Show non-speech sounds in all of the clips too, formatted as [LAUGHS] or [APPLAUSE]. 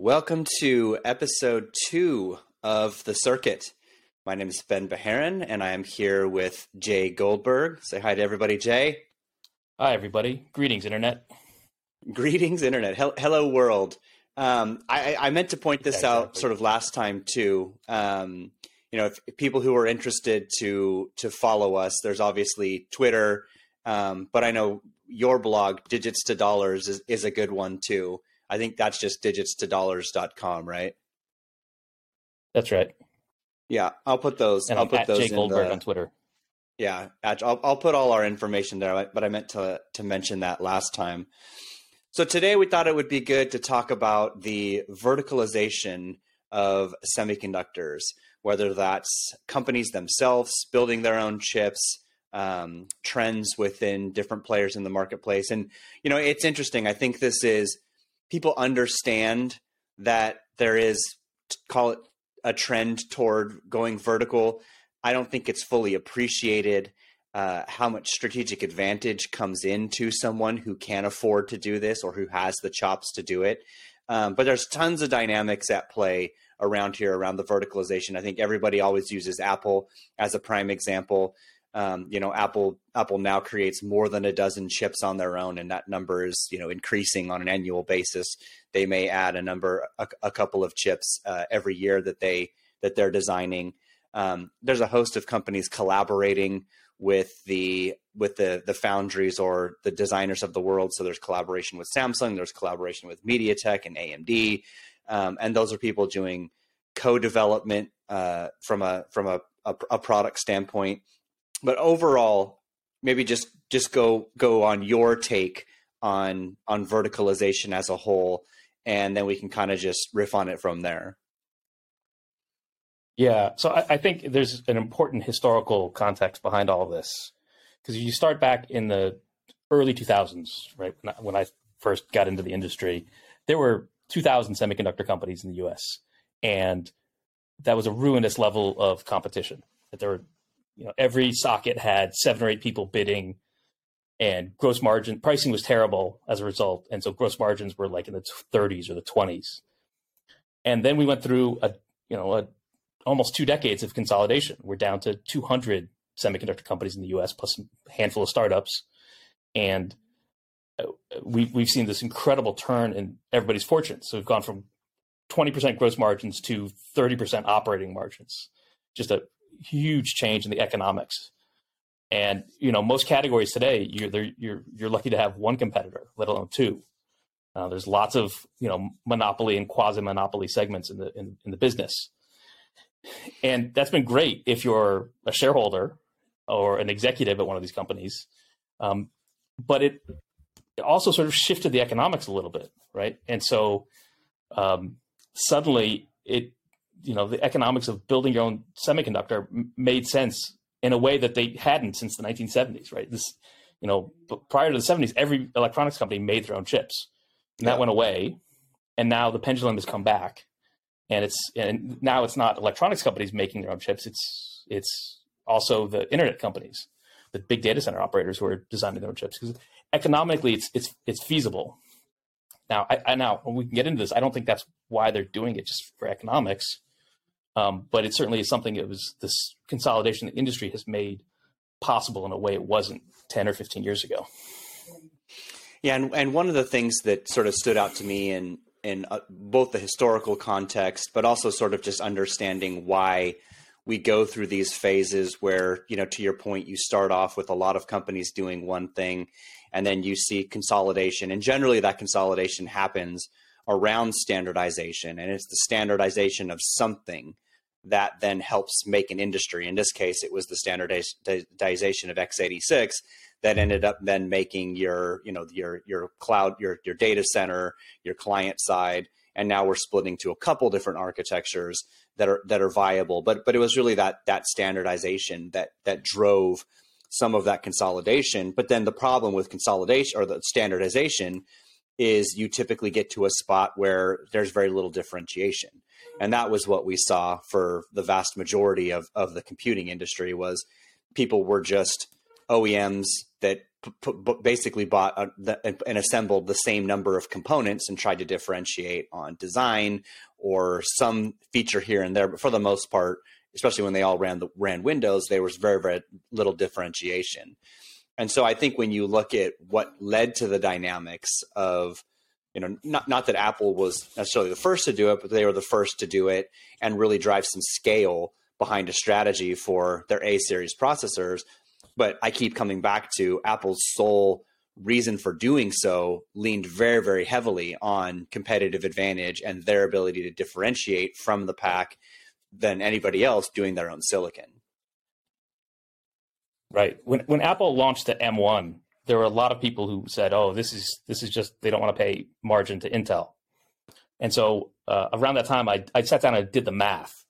Welcome to episode two of The Circuit. My name is Ben Bajarin, and I am here with Jay Goldberg. Say hi to everybody, Jay. Hi, everybody. Greetings, Internet. Greetings, Internet. Hel- hello, world. Um, I-, I, meant to point this exactly. out sort of last time, too. Um, you know, if, if, people who are interested to to follow us, there's obviously Twitter, um, but I know your blog, Digits to Dollars, is, is a good one, too. I think that's just digits to dollars.com, right? That's right. Yeah, I'll put those. And I'll put at those Jake Goldberg the, on Twitter. Yeah, I'll, I'll put all our information there, but I meant to to mention that last time. So today we thought it would be good to talk about the verticalization of semiconductors, whether that's companies themselves building their own chips, um, trends within different players in the marketplace, and you know it's interesting. I think this is people understand that there is call it a trend toward going vertical. I don't think it's fully appreciated uh, how much strategic advantage comes into someone who can't afford to do this or who has the chops to do it. Um, but there's tons of dynamics at play around here around the verticalization. I think everybody always uses Apple as a prime example. Um, you know, Apple Apple now creates more than a dozen chips on their own, and that number is you know increasing on an annual basis. They may add a number, a, a couple of chips uh, every year that they that they're designing. Um, there's a host of companies collaborating with the with the the foundries or the designers of the world. So there's collaboration with Samsung, there's collaboration with MediaTek and AMD, um, and those are people doing co-development uh, from a from a, a, a product standpoint but overall, maybe just just go go on your take on on verticalization as a whole, and then we can kind of just riff on it from there. Yeah, so I, I think there's an important historical context behind all of this because you start back in the early 2000s, right? When I, when I first got into the industry, there were 2,000 semiconductor companies in the U.S. and that was a ruinous level of competition. That there were you know every socket had seven or eight people bidding and gross margin pricing was terrible as a result and so gross margins were like in the 30s or the 20s and then we went through a you know a, almost two decades of consolidation. We're down to 200 semiconductor companies in the us plus a handful of startups. And uh, we, we've seen this incredible turn in everybody's fortunes. So we've gone from 20% gross margins to 30% operating margins. Just a huge change in the economics. And you know, most categories today, you're you're you're lucky to have one competitor, let alone two. Uh, there's lots of you know monopoly and quasi monopoly segments in the in, in the business, and that's been great if you're a shareholder or an executive at one of these companies. Um, but it, it also sort of shifted the economics a little bit, right? And so um, suddenly it you know the economics of building your own semiconductor m- made sense in a way that they hadn't since the 1970s right? This you know prior to the 70s every electronics company made their own chips. And yeah. that went away and now the pendulum has come back and it's and now it's not electronics companies making their own chips it's it's also the internet companies the big data center operators who are designing their own chips because economically it's it's it's feasible. Now I, I now we can get into this i don't think that's why they're doing it just for economics um, but it certainly is something that was this consolidation the industry has made possible in a way it wasn't 10 or 15 years ago. Yeah, and, and one of the things that sort of stood out to me in in uh, both the historical context, but also sort of just understanding why we go through these phases where, you know, to your point, you start off with a lot of companies doing one thing, and then you see consolidation, and generally that consolidation happens around standardization, and it's the standardization of something that then helps make an industry. In this case, it was the standardization of x86 that ended up then making your, you know, your your cloud, your your data center, your client side, and now we're splitting to a couple different architectures that are that are viable. But but it was really that that standardization that that drove some of that consolidation. But then the problem with consolidation or the standardization is you typically get to a spot where there's very little differentiation and that was what we saw for the vast majority of, of the computing industry was people were just OEMs that p- p- basically bought a, the, and assembled the same number of components and tried to differentiate on design or some feature here and there. But for the most part, especially when they all ran the ran Windows, there was very very little differentiation. And so I think when you look at what led to the dynamics of you know not not that Apple was necessarily the first to do it, but they were the first to do it and really drive some scale behind a strategy for their A series processors. But I keep coming back to Apple's sole reason for doing so leaned very, very heavily on competitive advantage and their ability to differentiate from the pack than anybody else doing their own silicon. Right. When when Apple launched the M1, there were a lot of people who said, "Oh, this is this is just they don't want to pay margin to Intel." And so uh, around that time, I I sat down and did the math.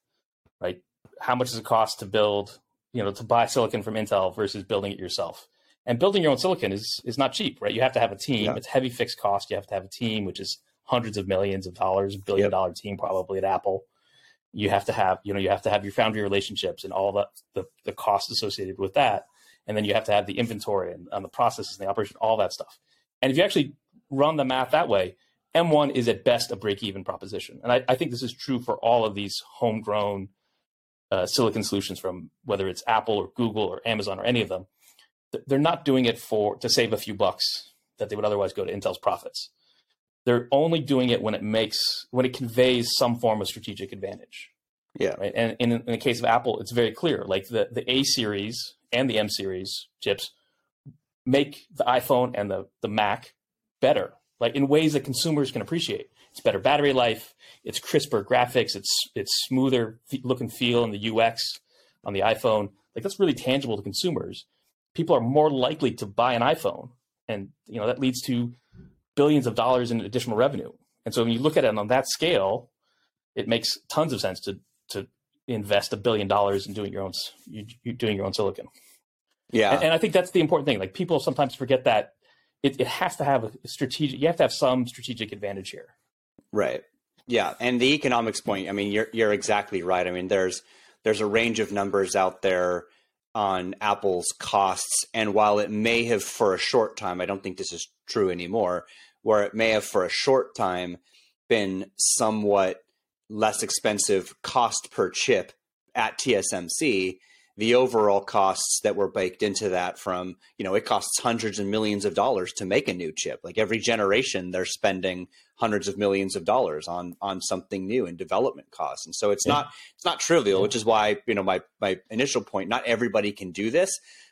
Right, how much does it cost to build, you know, to buy silicon from Intel versus building it yourself? And building your own silicon is is not cheap, right? You have to have a team. Yeah. It's heavy fixed cost. You have to have a team, which is hundreds of millions of dollars, billion yep. dollar team probably at Apple. You have to have, you know, you have to have your foundry relationships and all the the, the costs associated with that. And then you have to have the inventory and, and the processes and the operation, all that stuff. And if you actually run the math that way, M1 is at best a break even proposition. And I, I, think this is true for all of these homegrown uh, silicon solutions from whether it's Apple or Google or Amazon or any of them. They're not doing it for to save a few bucks that they would otherwise go to Intel's profits. They're only doing it when it makes when it conveys some form of strategic advantage. Yeah. Right. And in, in the case of Apple, it's very clear. Like the, the A series and the M series chips make the iPhone and the, the Mac better, like in ways that consumers can appreciate. It's better battery life. It's crisper graphics. It's it's smoother look and feel in the UX on the iPhone. Like that's really tangible to consumers. People are more likely to buy an iPhone, and you know that leads to billions of dollars in additional revenue. And so when you look at it on that scale, it makes tons of sense to to invest a billion dollars in doing your own you, doing your own silicon. Yeah, and, and, I think that's the important thing. Like people sometimes forget that it, it has to have a strategic. You have to have some strategic advantage here. Right. Yeah, and the economics point. I mean, you're you're exactly right. I mean, there's there's a range of numbers out there on Apple's costs, and while it may have for a short time, I don't think this is true anymore, where it may have for a short time been somewhat less expensive cost per chip at TSMC, the overall costs that were baked into that from, you know, it costs hundreds and millions of dollars to make a new chip. Like every generation, they're spending hundreds of millions of dollars on on something new in development costs. And so it's yeah. not it's not trivial, yeah. which is why, you know, my my initial point, not everybody can do this,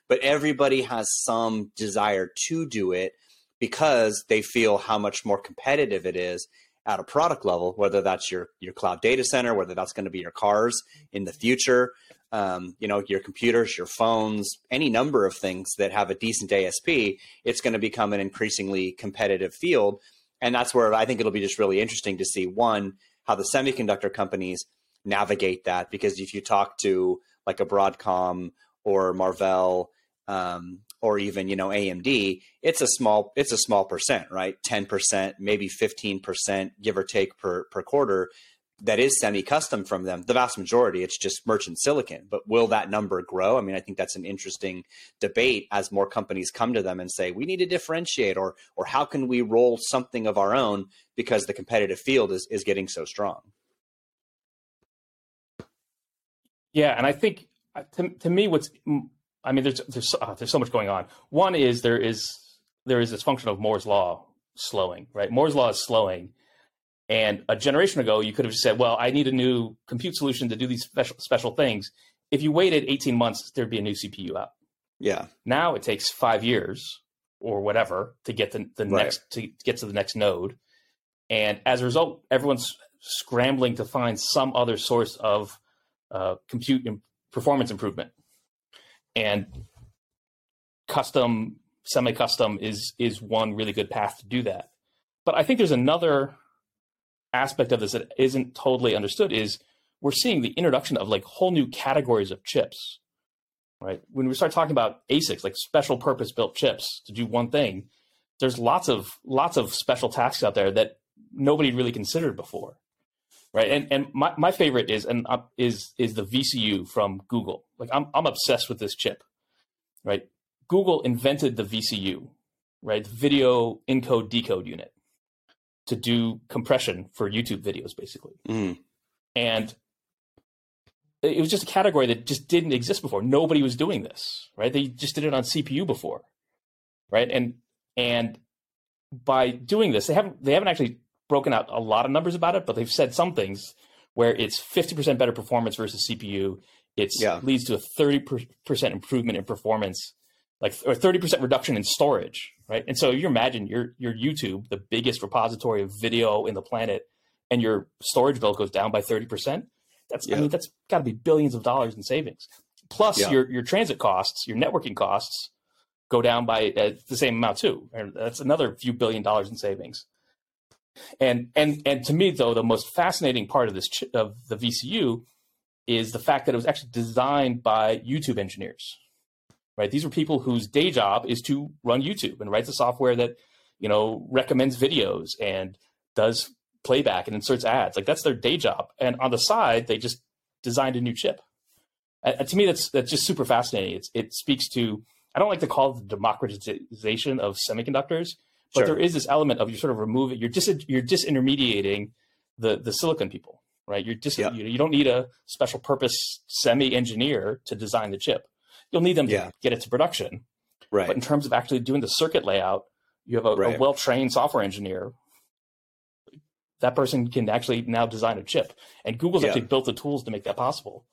but everybody has some desire to do it because they feel how much more competitive it is at a product level, whether that's your your cloud data center, whether that's going to be your cars in the future, um, you know, your computers, your phones, any number of things that have a decent ASP, it's going to become an increasingly competitive field. And that's where I think it'll be just really interesting to see one, how the semiconductor companies navigate that. Because if you talk to like a Broadcom or Marvell, um, or even you know AMD, it's a small it's a small percent, right? Ten percent, maybe fifteen percent, give or take per per quarter. That is semi-custom from them. The vast majority, it's just merchant silicon. But will that number grow? I mean, I think that's an interesting debate as more companies come to them and say, we need to differentiate, or or how can we roll something of our own because the competitive field is is getting so strong. Yeah, and I think uh, to, to me, what's I mean, there's there's uh, there's so much going on. One is there is there is this function of Moore's law slowing, right? Moore's law is slowing, and a generation ago, you could have said, "Well, I need a new compute solution to do these special special things." If you waited 18 months, there'd be a new CPU out. Yeah. Now it takes five years or whatever to get the, the right. next to get to the next node, and as a result, everyone's scrambling to find some other source of uh, compute and performance improvement and custom semi-custom is is one really good path to do that. But i think there's another aspect of this that isn't totally understood is we're seeing the introduction of like whole new categories of chips right? When we start talking about asics like special purpose built chips to do one thing there's lots of lots of special tasks out there that nobody really considered before right? And and my, my favorite is and uh, is is the VCU from Google. Like I'm I'm obsessed with this chip, right? Google invented the VCU, right? Video encode decode unit to do compression for YouTube videos, basically. Mm. And it was just a category that just didn't exist before. Nobody was doing this, right? They just did it on CPU before, right? And and by doing this, they haven't they haven't actually broken out a lot of numbers about it, but they've said some things where it's 50% better performance versus CPU. It Yeah. leads to a 30% improvement in performance, like or 30% reduction in storage, right? And so you imagine your your YouTube, the biggest repository of video in the planet, and your storage bill goes down by 30%. That's I mean that's got to be billions of dollars in savings. Plus Yeah. your your transit costs, your networking costs go down by uh, the same amount too. And that's another few billion dollars in savings. And and and to me though, the most fascinating part of this ch- of the VCU is the fact that it was actually designed by YouTube engineers. Right? These were people whose day job is to run YouTube and write the software that, you know, recommends videos and does playback and inserts ads. Like that's their day job. And on the side, they just designed a new chip. Uh, to me, that's that's just super fascinating. It's, it speaks to I don't like to call it the democratization of semiconductors, but Sure. there is this element of you sort of remove it. You're dis you're disintermediating the the silicon people, right? You're dis Yeah. you, you don't need a special purpose semi engineer to design the chip. You'll need them to Yeah. get it to production, Right. but in terms of actually doing the circuit layout, you have a, Right. a well trained software engineer. That person can actually now design a chip, and Google's Yeah. actually built the tools to make that possible.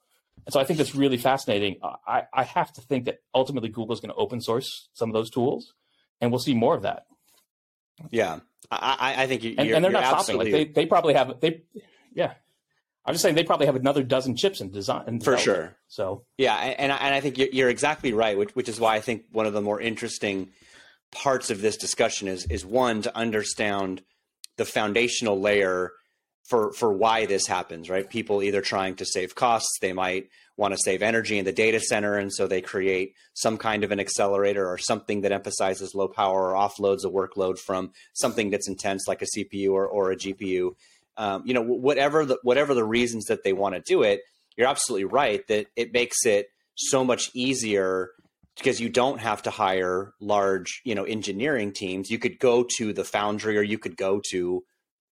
And so I think that's really fascinating. I, I have to think that ultimately Google's going to open source some of those tools, and we'll see more of that. Yeah. I, I, I think you, And, and they're not stopping. Like they, they probably have they, yeah. I'm just saying they probably have another dozen chips in design. in for sure. So Yeah, and I- and I think you're, you're exactly right, which which is why I think one of the more interesting parts of this discussion is is one to understand the foundational layer for for why this happens, right? People either trying to save costs, they might want to save energy in the data center, and so they create some kind of an accelerator or something that emphasizes low power or offloads a workload from something that's intense like a CPU or, or a GPU. Um, you know, whatever the whatever the reasons that they want to do it, you're absolutely right that it makes it so much easier because you don't have to hire large, you know, engineering teams. You could go to the foundry or you could go to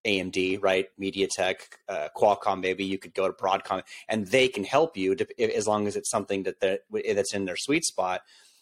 AMD, right? MediaTek, uh, Qualcomm, maybe you could go to Broadcom, and they can help you to, as long as it's something that that- that's in their sweet spot.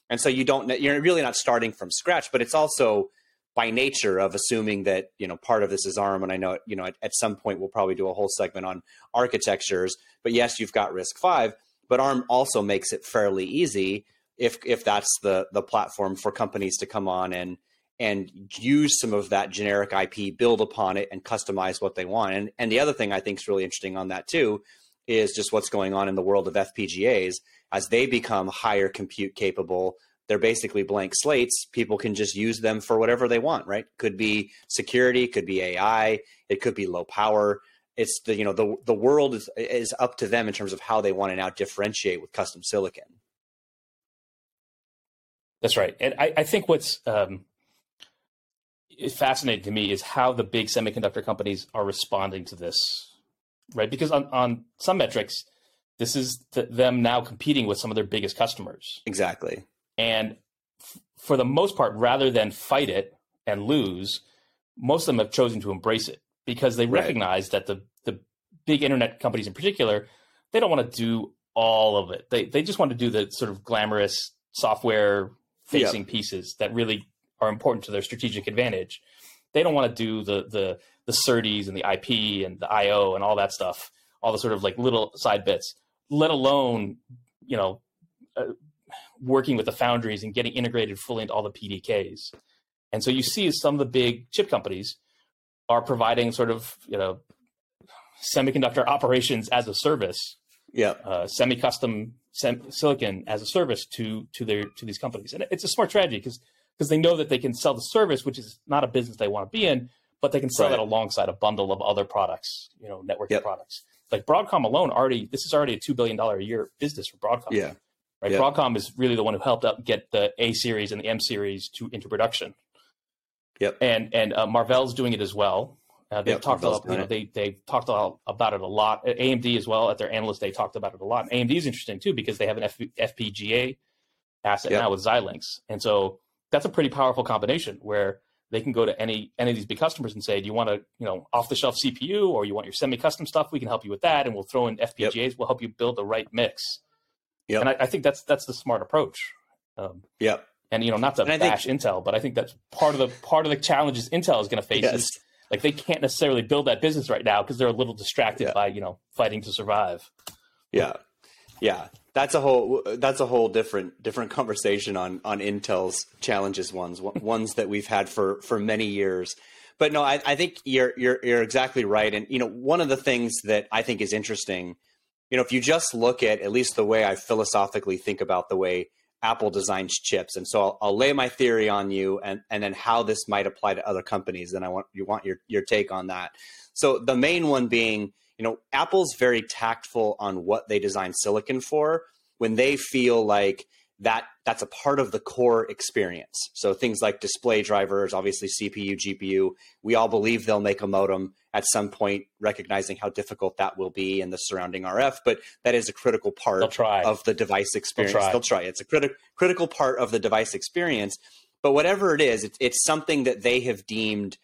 And so you don't, you're really not starting from scratch, but it's also by nature of assuming that you know part of this is ARM, and I know you know at, at some point we'll probably do a whole segment on architectures. But yes, you've got RISC-V, but ARM also makes it fairly easy if if that's the the platform for companies to come on and and use some of that generic IP, build upon it, and customize what they want. And and the other thing I think is really interesting on that too is just what's going on in the world of FPGAs as they become higher compute capable. They're basically blank slates. People can just use them for whatever they want, right? Could be security, could be AI, it could be low power. It's the you know the the world is is up to them in terms of how they want to now differentiate with custom silicon. that's right. And I, I think what's um, fascinating to me is how the big semiconductor companies are responding to this, right? Because on, on some metrics, this is th- them now competing with some of their biggest customers. Exactly. And f- for the most part, rather than fight it and lose, most of them have chosen to embrace it because they Right. recognize that the, the big internet companies in particular, they don't want to do all of it. They, they just want to do the sort of glamorous software facing pieces that really are important to their strategic advantage. They don't want to do the, the, the SerDes and the IP and the IO and all that stuff, all the sort of like little side bits, let alone, you know, uh, working with the foundries and getting integrated fully into all the PDKs. And so you see some of the big chip companies are providing sort of, you know, semiconductor operations as a service, Yeah. uh, semi-custom sem- silicon as a service to to their to these companies. And it's a smart strategy because because they know that they can sell the service, which is not a business they want to be in, but they can sell Right. that alongside a bundle of other products, you know, networking Yep. products. Like Broadcom alone already, this is already a two billion dollar a year business for Broadcom Yeah. right? Yeah. Broadcom is really the one who helped out get the A series and the M series to into production. Yep. And and uh, Marvell's doing it as well. Uh, they've Yep, talked about you know, doing they they've talked about it a lot. AMD as well at their analyst day talked about it a lot. And AMD is interesting too because they have an F- FPGA asset yep. now with Xilinx. And so that's a pretty powerful combination where they can go to any any of these big customers and say, "Do you want a you know off the shelf CPU or you want your semi custom stuff? We can help you with that, and we'll throw in FPGAs. Yep. We'll help you build the right mix." Yeah, and I, I, think that's that's the smart approach. Um, yeah, and you know not to and bash think, Intel, but I think that's part of the part of the challenges Intel is going to face. Yes. Is, like they can't necessarily build that business right now because they're a little distracted yeah. by you know fighting to survive. Yeah, yeah, that's a whole that's a whole different different conversation on on Intel's challenges ones ones that we've had for for many years. But no, I, I think you're you're you're exactly right. And you know, one of the things that I think is interesting, you know, if you just look at at least the way I philosophically think about the way Apple designs chips, and so I'll, I'll lay my theory on you, and and then how this might apply to other companies. And I want you want your your take on that. So the main one being you know, Apple's very tactful on what they design silicon for when they feel like that that's a part of the core experience. So things like display drivers, obviously CPU, GPU, we all believe they'll make a modem at some point, recognizing how difficult that will be in the surrounding RF, but that is a critical part of the device experience. They'll try. They'll try. It's a criti- critical part of the device experience. But whatever it is, it's, it's something that they have deemed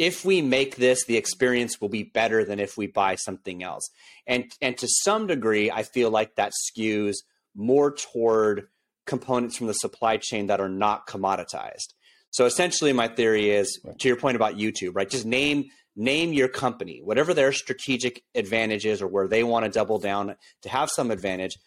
if we make this, the experience will be better than if we buy something else. And and to some degree, I feel like that skews more toward components from the supply chain that are not commoditized. So essentially, my theory is to your point about YouTube, right? Just name name your company, whatever their strategic advantage is, or where they want to double down to have some advantage.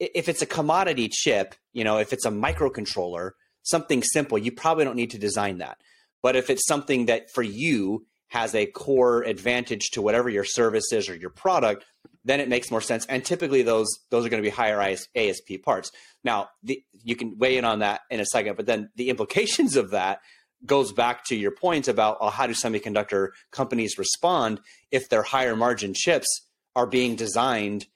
If it's a commodity chip, you know, if it's a microcontroller, something simple, you probably don't need to design that. But if it's something that for you has a core advantage to whatever your service is or your product, then it makes more sense. And typically those those are going to be higher ASP parts. Now, the, you can weigh in on that in a second, but then the implications of that goes back to your point about how do semiconductor companies respond if their higher margin chips are being designed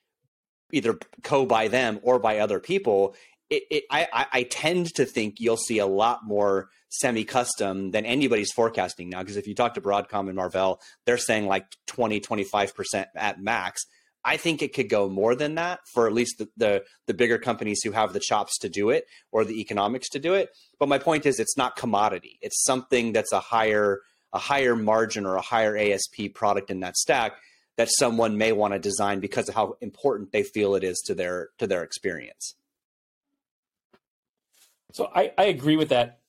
either co by them or by other people. It, it, I, I tend to think you'll see a lot more semi-custom than anybody's forecasting now. Because if you talk to Broadcom and Marvell, they're saying like 20, 25% at max. I think it could go more than that for at least the, the, the bigger companies who have the chops to do it or the economics to do it. But my point is, it's not commodity. It's something that's a higher a higher margin or a higher ASP product in that stack that someone may want to design because of how important they feel it is to their to their experience. So I, I agree with that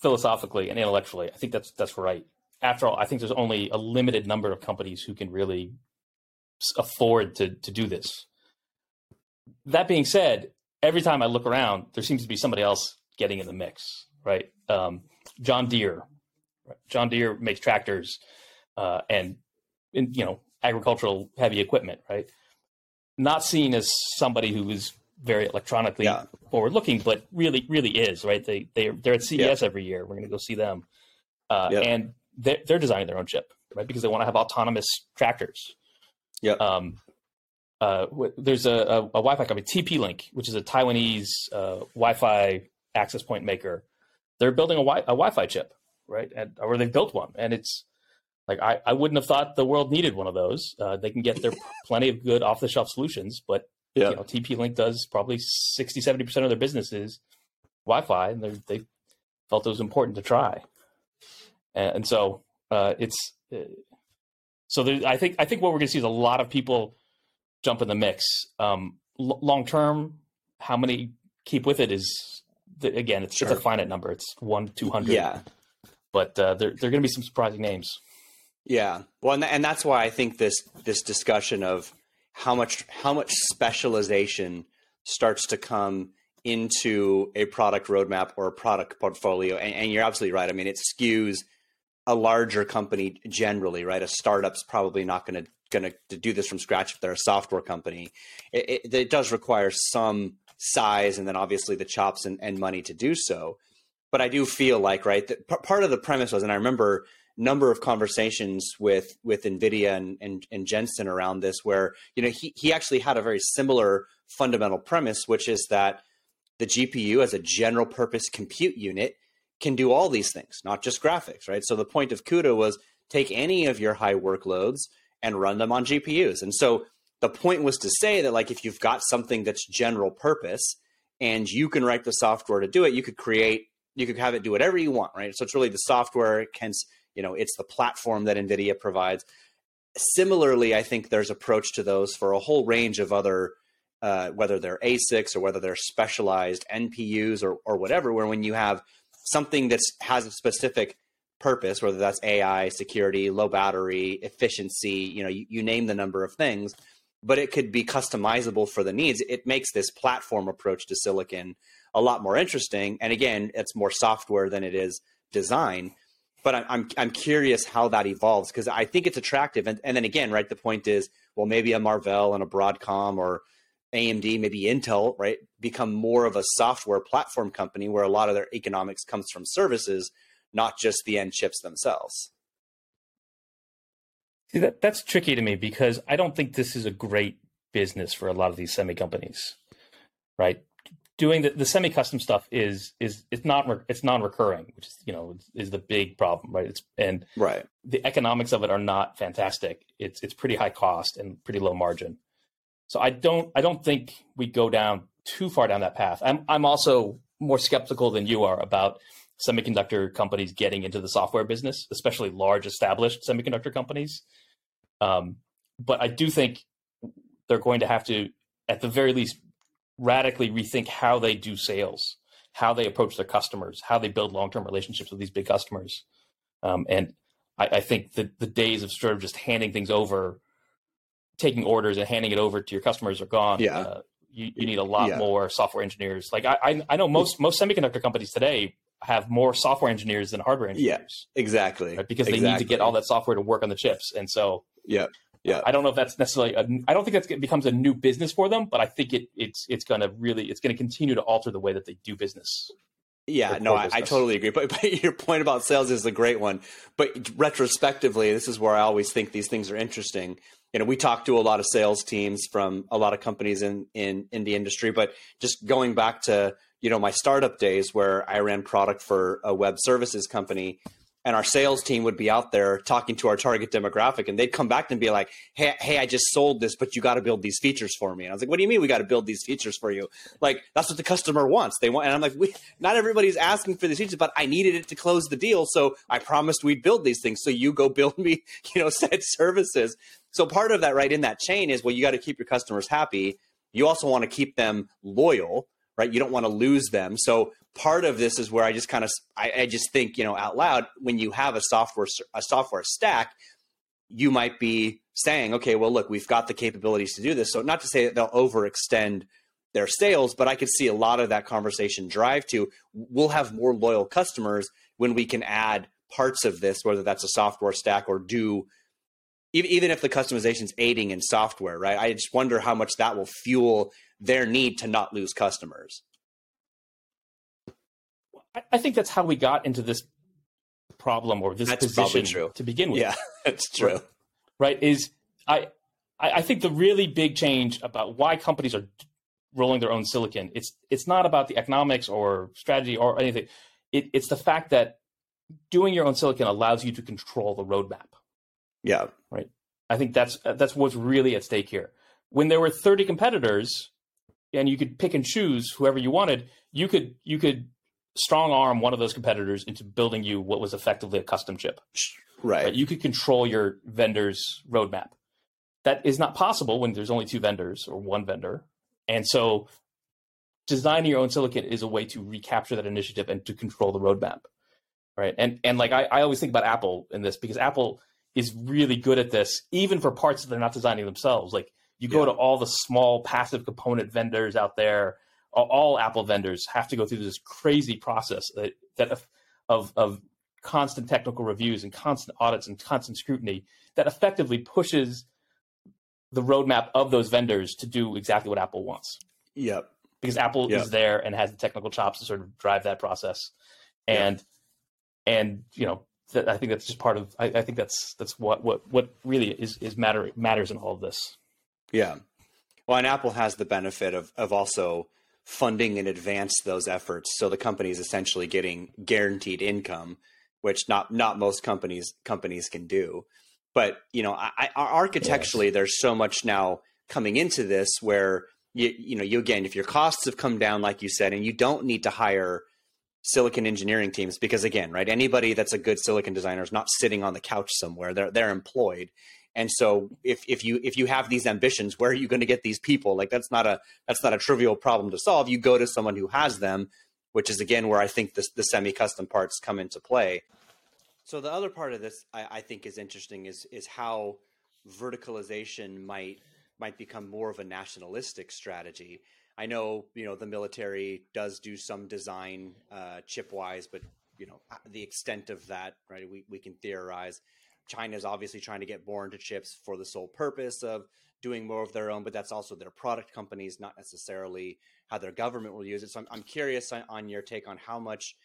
philosophically and intellectually, I think that's that's right. After all, I think there's only a limited number of companies who can really afford to to do this. That being said, every time I look around, there seems to be somebody else getting in the mix, right? Um, John Deere, John Deere makes tractors uh, and, and you know agricultural heavy equipment, right? Not seen as somebody who is very electronically yeah. forward looking, but really, really is right. They they they're at CES yeah. every year. We're going to go see them, uh, yeah. and they're, they're designing their own chip, right? Because they want to have autonomous tractors. Yeah. Um, uh, there's a, a, a, Wi-Fi company, TP-Link, which is a Taiwanese uh, Wi-Fi access point maker. They're building a, wi- a Wi-Fi chip, right? And or they've built one, and it's like I, I wouldn't have thought the world needed one of those. Uh, they can get their [LAUGHS] plenty of good off-the-shelf solutions, but yeah. You know, TP Link does probably 60, 70% of their businesses Wi-Fi, and they felt it was important to try. And, and so uh, it's uh, so there, I think I think what we're going to see is a lot of people jump in the mix. Um, l- long term, how many keep with it is the, again, it's, sure. it's, a finite number. It's one, two hundred. Yeah. But uh, there, there are going to be some surprising names. Yeah, well, and, and that's why I think this this discussion of how much how much specialization starts to come into a product roadmap or a product portfolio. And, and, you're absolutely right. I mean, it skews a larger company generally, right? A startup's probably not going to going to do this from scratch if they're a software company. It, it, it, does require some size and then obviously the chops and, and money to do so. But I do feel like right that p- part of the premise was, and I remember number of conversations with with Nvidia and, and, and Jensen around this, where you know he he actually had a very similar fundamental premise, which is that the GPU as a general purpose compute unit can do all these things, not just graphics, right? So the point of CUDA was take any of your high workloads and run them on GPUs. And so the point was to say that like if you've got something that's general purpose and you can write the software to do it. You could create, you could have it do whatever you want, right? So it's really the software, hence, you know, it's the platform that NVIDIA provides. Similarly, I think there's approach to those for a whole range of other, uh, whether they're ASICs or whether they're specialized NPUs or, or whatever, where when you have something that has a specific purpose, whether that's AI, security, low battery, efficiency, you know, you, you name the number of things, but it could be customizable for the needs. It makes this platform approach to silicon a lot more interesting. And again, it's more software than it is design. But I'm I'm, I'm curious how that evolves because I think it's attractive. And, and then again, right, the point is, well, maybe a Marvell and a Broadcom or AMD, maybe Intel, right, become more of a software platform company where a lot of their economics comes from services, not just the end chips themselves. See, that, that's tricky to me because I don't think this is a great business for a lot of these semi companies, right? Doing the, the semi custom stuff is is it's not it's non recurring, which is you know is the big problem, right? It's and right the economics of it are not fantastic. It's it's pretty high cost and pretty low margin. So I don't I don't think we go down too far down that path. I'm I'm also more skeptical than you are about semiconductor companies getting into the software business, especially large established semiconductor companies. Um, but I do think they're going to have to, at the very least, radically rethink how they do sales, how they approach their customers, how they build long term relationships with these big customers. Um, and I, I think that the days of sort of just handing things over, taking orders and handing it over to your customers are gone. Yeah. Uh, you, you need a lot Yeah. more software engineers. Like I, I, I know most most semiconductor companies today have more software engineers than hardware Yeah. engineers, Exactly. right? Because they need to get all that software to work on the chips. And so Yeah. Yeah. I don't know if that's necessarily. A, I don't think that's it becomes a new business for them, but I think it it's it's going to really it's going to continue to alter the way that they do business. Yeah, no, I, I totally agree. But, but your point about sales is a great one. But retrospectively, this is where I always think these things are interesting. You know, we talk to a lot of sales teams from a lot of companies in in in the industry. But just going back to you know my startup days where I ran product for a web services company, and our sales team would be out there talking to our target demographic, and they'd come back and be like, "Hey, hey, I just sold this, but you got to build these features for me." And I was like, "What do you mean we got to build these features for you?" Like that's what the customer wants. They want, and I'm like, we, "Not everybody's asking for these features, but I needed it to close the deal, so I promised we'd build these things. So you go [LAUGHS] build me, you know, said services." So part of that, right in that chain, is well, you got to keep your customers happy. You also want to keep them loyal, right? You don't want to lose them. So part of this is where I just kind of I, I just think you know out loud when you have a software a software stack, you might be saying, okay, well, look, we've got the capabilities to do this. So not to say that they'll overextend their sales, but I could see a lot of that conversation drive to we'll have more loyal customers when we can add parts of this, whether that's a software stack or do even if the customization's aiding in software, right? I just wonder how much that will fuel their need to not lose customers. I, think that's how we got into this problem or this That's position true. to begin with. Yeah, [LAUGHS] that's true. Right. right is I, I I think the really big change about why companies are rolling their own silicon it's it's not about the economics or strategy or anything it, it's the fact that doing your own silicon allows you to control the roadmap Yeah, Right. i think that's that's what's really at stake here when there were 30 competitors and you could pick and choose whoever you wanted you could you could strong arm one of those competitors into building you what was effectively a custom chip right. right? You could control your vendor's roadmap. That is not possible when there's only two vendors or one vendor. And so designing your own silicon is a way to recapture that initiative and to control the roadmap. Right. And and like I, I always think about Apple in this because Apple is really good at this, even for parts that they're not designing themselves. Like you go Yeah. to all the small passive component vendors out there, all, Apple vendors have to go through this crazy process that, that of, of constant technical reviews and constant audits and constant scrutiny that effectively pushes the roadmap of those vendors to do exactly what Apple wants Yep. because Apple Yeah. is there and has the technical chops to sort of drive that process. And and you know, I think that's just part of. I, I think that's that's what what what really is is matter matters in all of this. Yeah. Well, and Apple has the benefit of of also funding in advance those efforts, so the company is essentially getting guaranteed income, which not not most companies companies can do. But you know, I, I, architecturally, there's so much now coming into this where you, you know, you again, if your costs have come down, like you said, and you don't need to hire silicon engineering teams because again, right, anybody that's a good silicon designer is not sitting on the couch somewhere. They're they're employed. And so if if you if you have these ambitions, where are you going to get these people? Like that's not a that's not a trivial problem to solve. You go to someone who has them, which is again where I think the semi custom parts come into play. So the other part of this I, I think is interesting is is how verticalization might might become more of a nationalistic strategy. I know you know the military does do some design uh, chip wise, but you know the extent of that, right? We we can theorize. China is obviously trying to get more into chips for the sole purpose of doing more of their own, but that's also their product companies, not necessarily how their government will use it. So I'm, I'm curious on, on your take on how much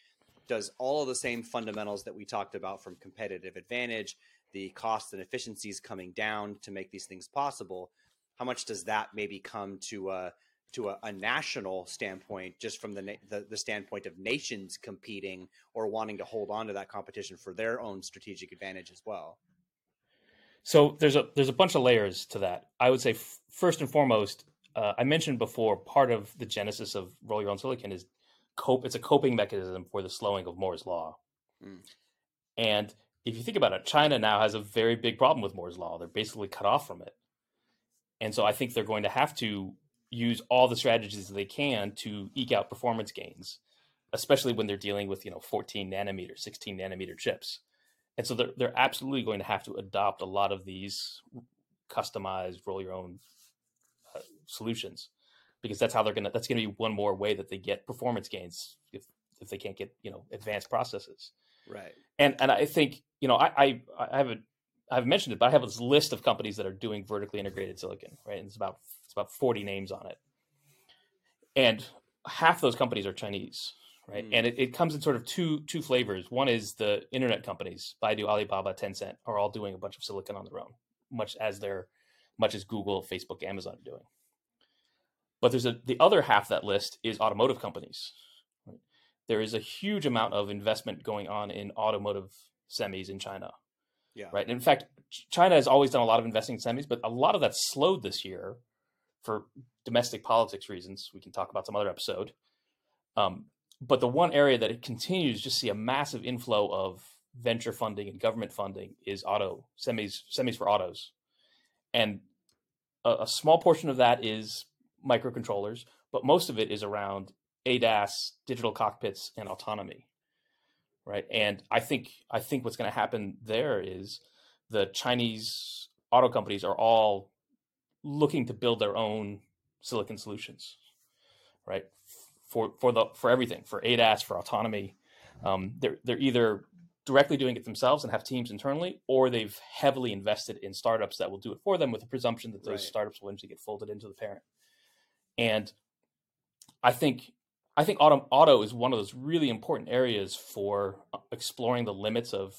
does all of the same fundamentals that we talked about from competitive advantage, the costs and efficiencies coming down to make these things possible, how much does that maybe come to a to a, a national standpoint, just from the, the, the standpoint of nations competing or wanting to hold on to that competition for their own strategic advantage as well? So there's a there's a bunch of layers to that. I would say f- first and foremost, uh, I mentioned before, part of the genesis of roll your own silicon is cope. It's a coping mechanism for the slowing of Moore's law. Mm. And if you think about it, China now has a very big problem with Moore's law. They're basically cut off from it. And so I think they're going to have to use all the strategies they can to eke out performance gains, especially when they're dealing with, you know, 14 nanometer, 16 nanometer chips. And so they're, they're absolutely going to have to adopt a lot of these customized roll your own uh, solutions because that's how they're going to, that's going to be one more way that they get performance gains if, if they can't get, you know, advanced processes. Right. And, and I think, you know, I, I, I haven't, I've mentioned it, but I have this list of companies that are doing vertically integrated silicon, right? And it's about it's about 40 names on it. And half those companies are Chinese, right? Mm. And it, it comes in sort of two two flavors. One is the internet companies, Baidu, Alibaba, Tencent, are all doing a bunch of silicon on their own, much as they're much as Google, Facebook, Amazon are doing. But there's a the other half that list is automotive companies. Right? There is a huge amount of investment going on in automotive semis in China. Yeah. Right. And in fact, China has always done a lot of investing in semis, but a lot of that slowed this year for domestic politics reasons. We can talk about some other episode. Um, but the one area that it continues to see a massive inflow of venture funding and government funding is auto semis semis for autos, and a, a small portion of that is microcontrollers, but most of it is around ADAS, digital cockpits, and autonomy. Right, and I think I think what's going to happen there is the Chinese auto companies are all looking to build their own silicon solutions, right? For for the for everything, for ADAS, for autonomy, um, they're they're either directly doing it themselves and have teams internally, or they've heavily invested in startups that will do it for them with the presumption that those right. startups will eventually get folded into the parent. And I think I think auto auto is one of those really important areas for exploring the limits of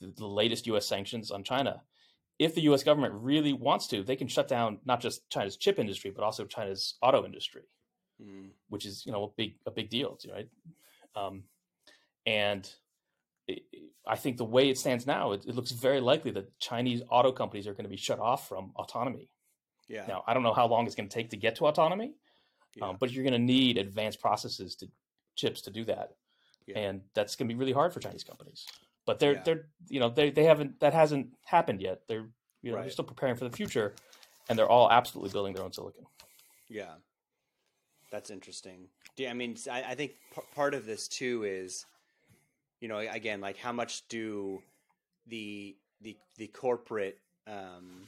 the, the latest U.S. sanctions on China if the U.S. government really wants to, they can shut down not just China's chip industry, but also China's auto industry, mm. which is you know a big a big deal, right? Um, and it, I think the way it stands now, it, it, looks very likely that Chinese auto companies are going to be shut off from autonomy. Yeah. Now I don't know how long it's going to take to get to autonomy, yeah. um, but you're going to need advanced processes to chips to do that, yeah. and that's going to be really hard for Chinese companies but they're yeah. they're you know they they haven't that hasn't happened yet. They're you know right. they're still preparing for the future, and they're all absolutely building their own silicon. Yeah, that's interesting. Yeah, I mean, I, I think p- part of this too is, you know, again, like how much do the the the corporate um,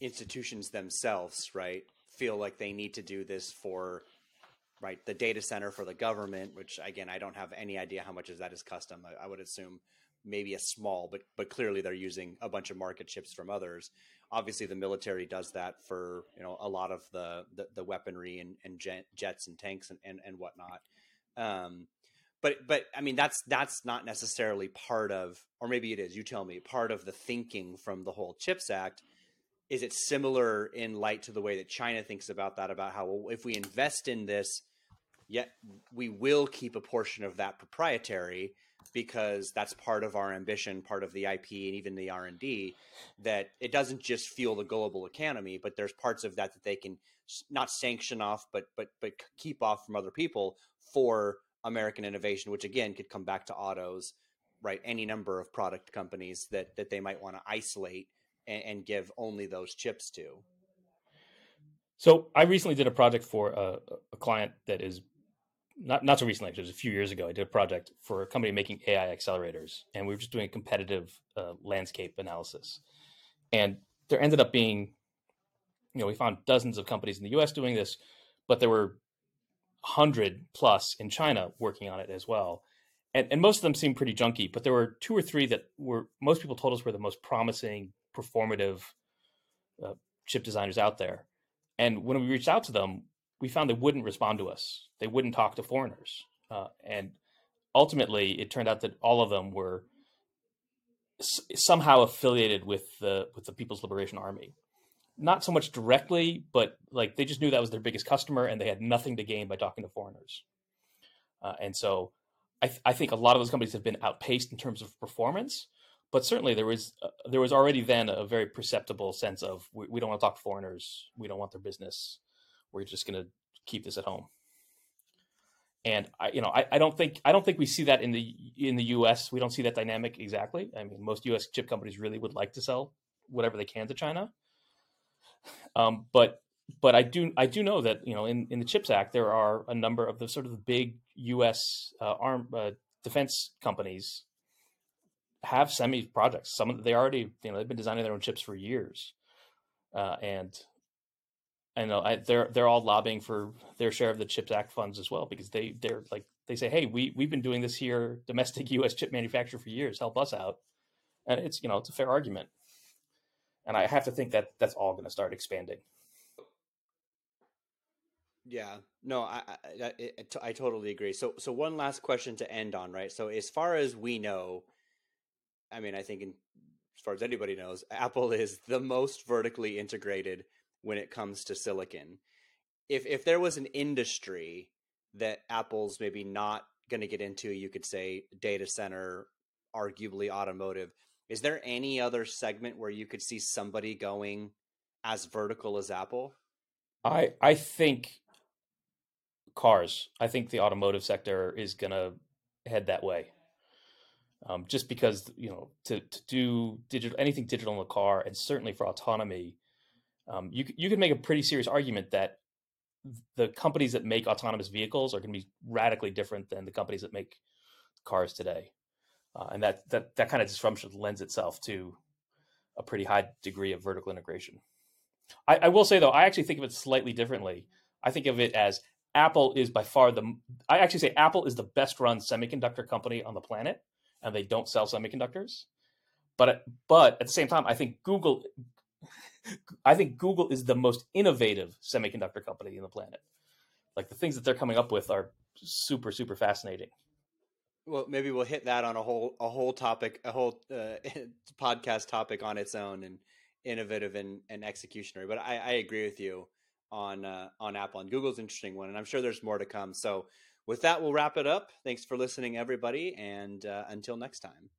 institutions themselves, right, feel like they need to do this for right the data center for the government which again i don't have any idea how much of that is custom I, I, would assume maybe a small, but but clearly they're using a bunch of market chips from others. Obviously, the military does that for you know a lot of the the, the weaponry and, and jets and tanks and and, and whatnot. Um, but but I mean that's that's not necessarily part of, or maybe it is. You tell me. Part of the thinking from the whole Chips Act. Is it similar in light to the way that China thinks about that? About how well, if we invest in this, yet we will keep a portion of that proprietary because that's part of our ambition, part of the IP, and even the R and D. That it doesn't just fuel the global economy, but there's parts of that that they can not sanction off, but but but keep off from other people for American innovation, which again could come back to autos, right? Any number of product companies that that they might want to isolate and, and give only those chips to. So I recently did a project for a, a client that is not not so recently, it was a few years ago. I did a project for a company making AI accelerators, and we were just doing a competitive uh, landscape analysis. And there ended up being, you know, we found dozens of companies in the U.S. doing this, but there were hundred plus in China working on it as well. And, and most of them seemed pretty junky, but there were two or three that were most people told us were the most promising, performative uh, chip designers out there. And when we reached out to them, we found they wouldn't respond to us. They wouldn't talk to foreigners. Uh, and ultimately, it turned out that all of them were s- somehow affiliated with the with the People's Liberation Army. Not so much directly, but like they just knew that was their biggest customer, and they had nothing to gain by talking to foreigners. Uh, and so, I, th- I, think a lot of those companies have been outpaced in terms of performance. But certainly, there was uh, there was already then a very perceptible sense of we, we don't want to talk to foreigners. We don't want their business we're just going to keep this at home. And I, you know, I, I, don't think I don't think we see that in the in the U.S. We don't see that dynamic exactly. I mean, most U.S. chip companies really would like to sell whatever they can to China. Um, but but I do I do know that you know in, in the Chips Act there are a number of the sort of the big U.S. Uh, arm uh, defense companies have semi projects. Some of they already you know they've been designing their own chips for years, uh, and Know I, they're they're all lobbying for their share of the Chips Act funds as well because they they're like they say, hey, we we've been doing this here, domestic [LAUGHS] U.S. chip manufacturer for years, help us out, and it's you know it's a fair argument, and I have to think that that's all going to start expanding. Yeah, no, I I, I I totally agree. So so one last question to end on, right? So as far as we know, I mean, I think in, as far as anybody knows, Apple is the most vertically integrated when it comes to silicon. If if there was an industry that Apple's maybe not going to get into, you could say data center, arguably automotive. Is there any other segment where you could see somebody going as vertical as Apple? I I think cars. I think the automotive sector is going to head that way. Um, just because you know to to do digital anything digital in the car, and certainly for autonomy, um, you you could make a pretty serious argument that the companies that make autonomous vehicles are going to be radically different than the companies that make cars today, uh, and that that that kind of disruption lends itself to a pretty high degree of vertical integration. I, I will say though, I actually think of it slightly differently. I think of it as Apple is by far the. I actually say Apple is the best run semiconductor company on the planet, and they don't sell semiconductors. But but at the same time, I think Google [LAUGHS] I think Google is the most innovative semiconductor company in the planet. Like the things that they're coming up with are super super fascinating. Well, maybe we'll hit that on a whole a whole topic, a whole uh, [LAUGHS] podcast topic on its own, and innovative and, and executionary. But I, I agree with you on uh, on Apple and Google's interesting one, and I'm sure there's more to come. So with that, we'll wrap it up. Thanks for listening, everybody, and uh, until next time.